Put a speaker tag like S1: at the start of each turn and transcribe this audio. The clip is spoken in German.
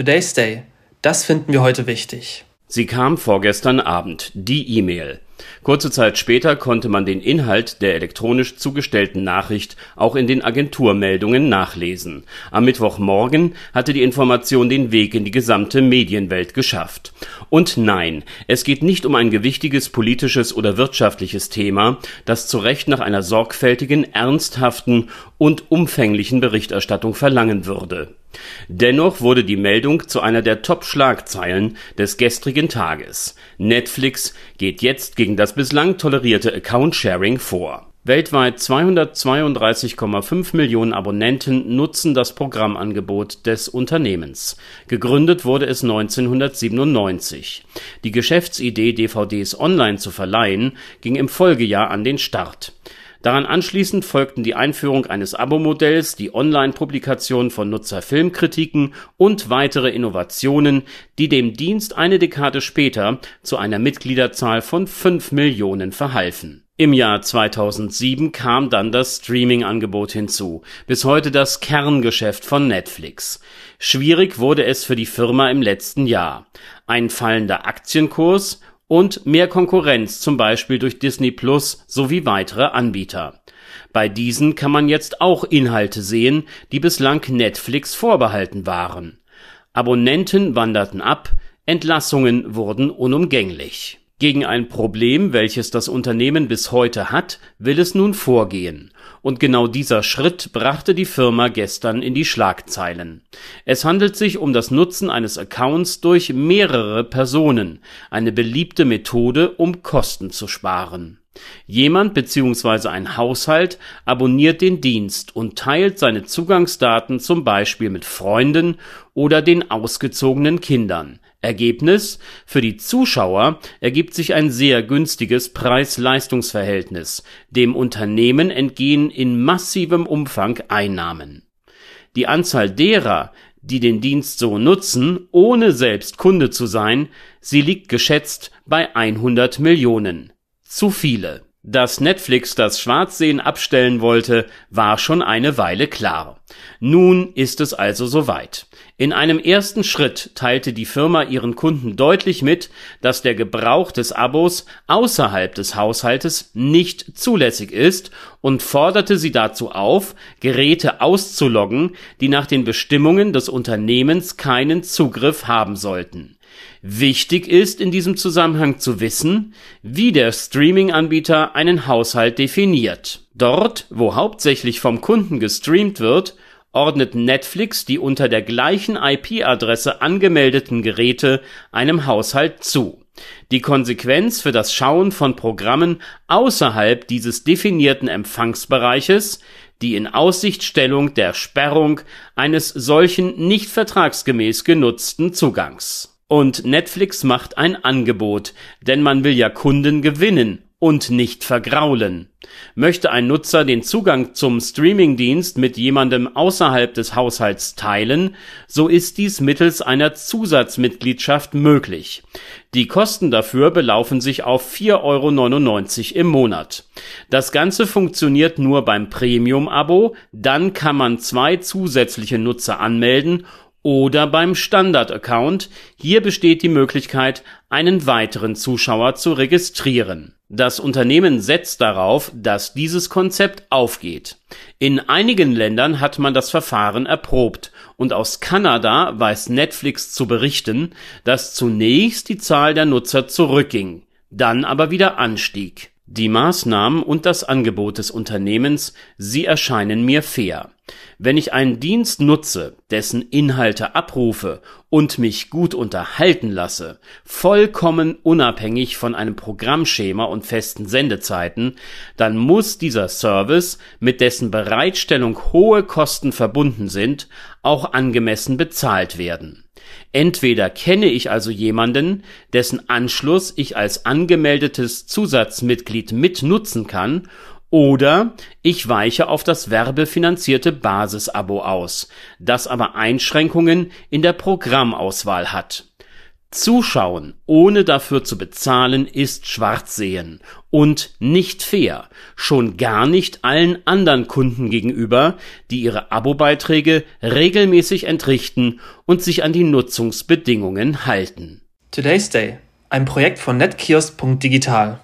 S1: Today's Day. Das finden wir heute wichtig.
S2: Sie kam vorgestern Abend, die E-Mail. Kurze Zeit später konnte man den Inhalt der elektronisch zugestellten Nachricht auch in den Agenturmeldungen nachlesen. Am Mittwochmorgen hatte die Information den Weg in die gesamte Medienwelt geschafft. Und nein, es geht nicht um ein gewichtiges politisches oder wirtschaftliches Thema, das zu Recht nach einer sorgfältigen, ernsthaften und umfänglichen Berichterstattung verlangen würde. Dennoch wurde die Meldung zu einer der Top-Schlagzeilen des gestrigen Tages. Netflix geht jetzt gegen das bislang tolerierte Account-Sharing vor. Weltweit 232,5 Millionen Abonnenten nutzen das Programmangebot des Unternehmens. Gegründet wurde es 1997. Die Geschäftsidee, DVDs online zu verleihen, ging im Folgejahr an den Start. Daran anschließend folgten die Einführung eines Abo-Modells, die Online-Publikation von Nutzerfilmkritiken und weitere Innovationen, die dem Dienst eine Dekade später zu einer Mitgliederzahl von fünf Millionen verhalfen. Im Jahr 2007 kam dann das Streaming-Angebot hinzu, bis heute das Kerngeschäft von Netflix. Schwierig wurde es für die Firma im letzten Jahr. Ein fallender Aktienkurs und mehr Konkurrenz zum Beispiel durch Disney Plus sowie weitere Anbieter. Bei diesen kann man jetzt auch Inhalte sehen, die bislang Netflix vorbehalten waren. Abonnenten wanderten ab, Entlassungen wurden unumgänglich. Gegen ein Problem, welches das Unternehmen bis heute hat, will es nun vorgehen. Und genau dieser Schritt brachte die Firma gestern in die Schlagzeilen. Es handelt sich um das Nutzen eines Accounts durch mehrere Personen, eine beliebte Methode, um Kosten zu sparen. Jemand bzw. ein Haushalt abonniert den Dienst und teilt seine Zugangsdaten zum Beispiel mit Freunden oder den ausgezogenen Kindern. Ergebnis: Für die Zuschauer ergibt sich ein sehr günstiges Preis-Leistungs-Verhältnis, dem Unternehmen entgehen in massivem Umfang Einnahmen. Die Anzahl derer, die den Dienst so nutzen, ohne selbst Kunde zu sein, sie liegt geschätzt bei 100 Millionen. Zu viele dass Netflix das Schwarzsehen abstellen wollte, war schon eine Weile klar. Nun ist es also soweit. In einem ersten Schritt teilte die Firma ihren Kunden deutlich mit, dass der Gebrauch des Abos außerhalb des Haushaltes nicht zulässig ist und forderte sie dazu auf, Geräte auszuloggen, die nach den Bestimmungen des Unternehmens keinen Zugriff haben sollten. Wichtig ist in diesem Zusammenhang zu wissen, wie der Streaming-Anbieter einen Haushalt definiert. Dort, wo hauptsächlich vom Kunden gestreamt wird, ordnet Netflix die unter der gleichen IP-Adresse angemeldeten Geräte einem Haushalt zu. Die Konsequenz für das Schauen von Programmen außerhalb dieses definierten Empfangsbereiches die Inaussichtstellung der Sperrung eines solchen nicht vertragsgemäß genutzten Zugangs und Netflix macht ein Angebot, denn man will ja Kunden gewinnen und nicht vergraulen. Möchte ein Nutzer den Zugang zum Streamingdienst mit jemandem außerhalb des Haushalts teilen, so ist dies mittels einer Zusatzmitgliedschaft möglich. Die Kosten dafür belaufen sich auf 4,99 Euro im Monat. Das Ganze funktioniert nur beim Premium-Abo, dann kann man zwei zusätzliche Nutzer anmelden oder beim Standard-Account. Hier besteht die Möglichkeit, einen weiteren Zuschauer zu registrieren. Das Unternehmen setzt darauf, dass dieses Konzept aufgeht. In einigen Ländern hat man das Verfahren erprobt und aus Kanada weiß Netflix zu berichten, dass zunächst die Zahl der Nutzer zurückging, dann aber wieder anstieg. Die Maßnahmen und das Angebot des Unternehmens, sie erscheinen mir fair. Wenn ich einen Dienst nutze, dessen Inhalte abrufe und mich gut unterhalten lasse, vollkommen unabhängig von einem Programmschema und festen Sendezeiten, dann muss dieser Service, mit dessen Bereitstellung hohe Kosten verbunden sind, auch angemessen bezahlt werden. Entweder kenne ich also jemanden, dessen Anschluss ich als angemeldetes Zusatzmitglied mitnutzen kann, oder ich weiche auf das werbefinanzierte Basisabo aus, das aber Einschränkungen in der Programmauswahl hat. Zuschauen, ohne dafür zu bezahlen, ist Schwarzsehen und nicht fair, schon gar nicht allen anderen Kunden gegenüber, die ihre Abobeiträge regelmäßig entrichten und sich an die Nutzungsbedingungen halten.
S1: Today's Day, ein Projekt von netkiosk.digital.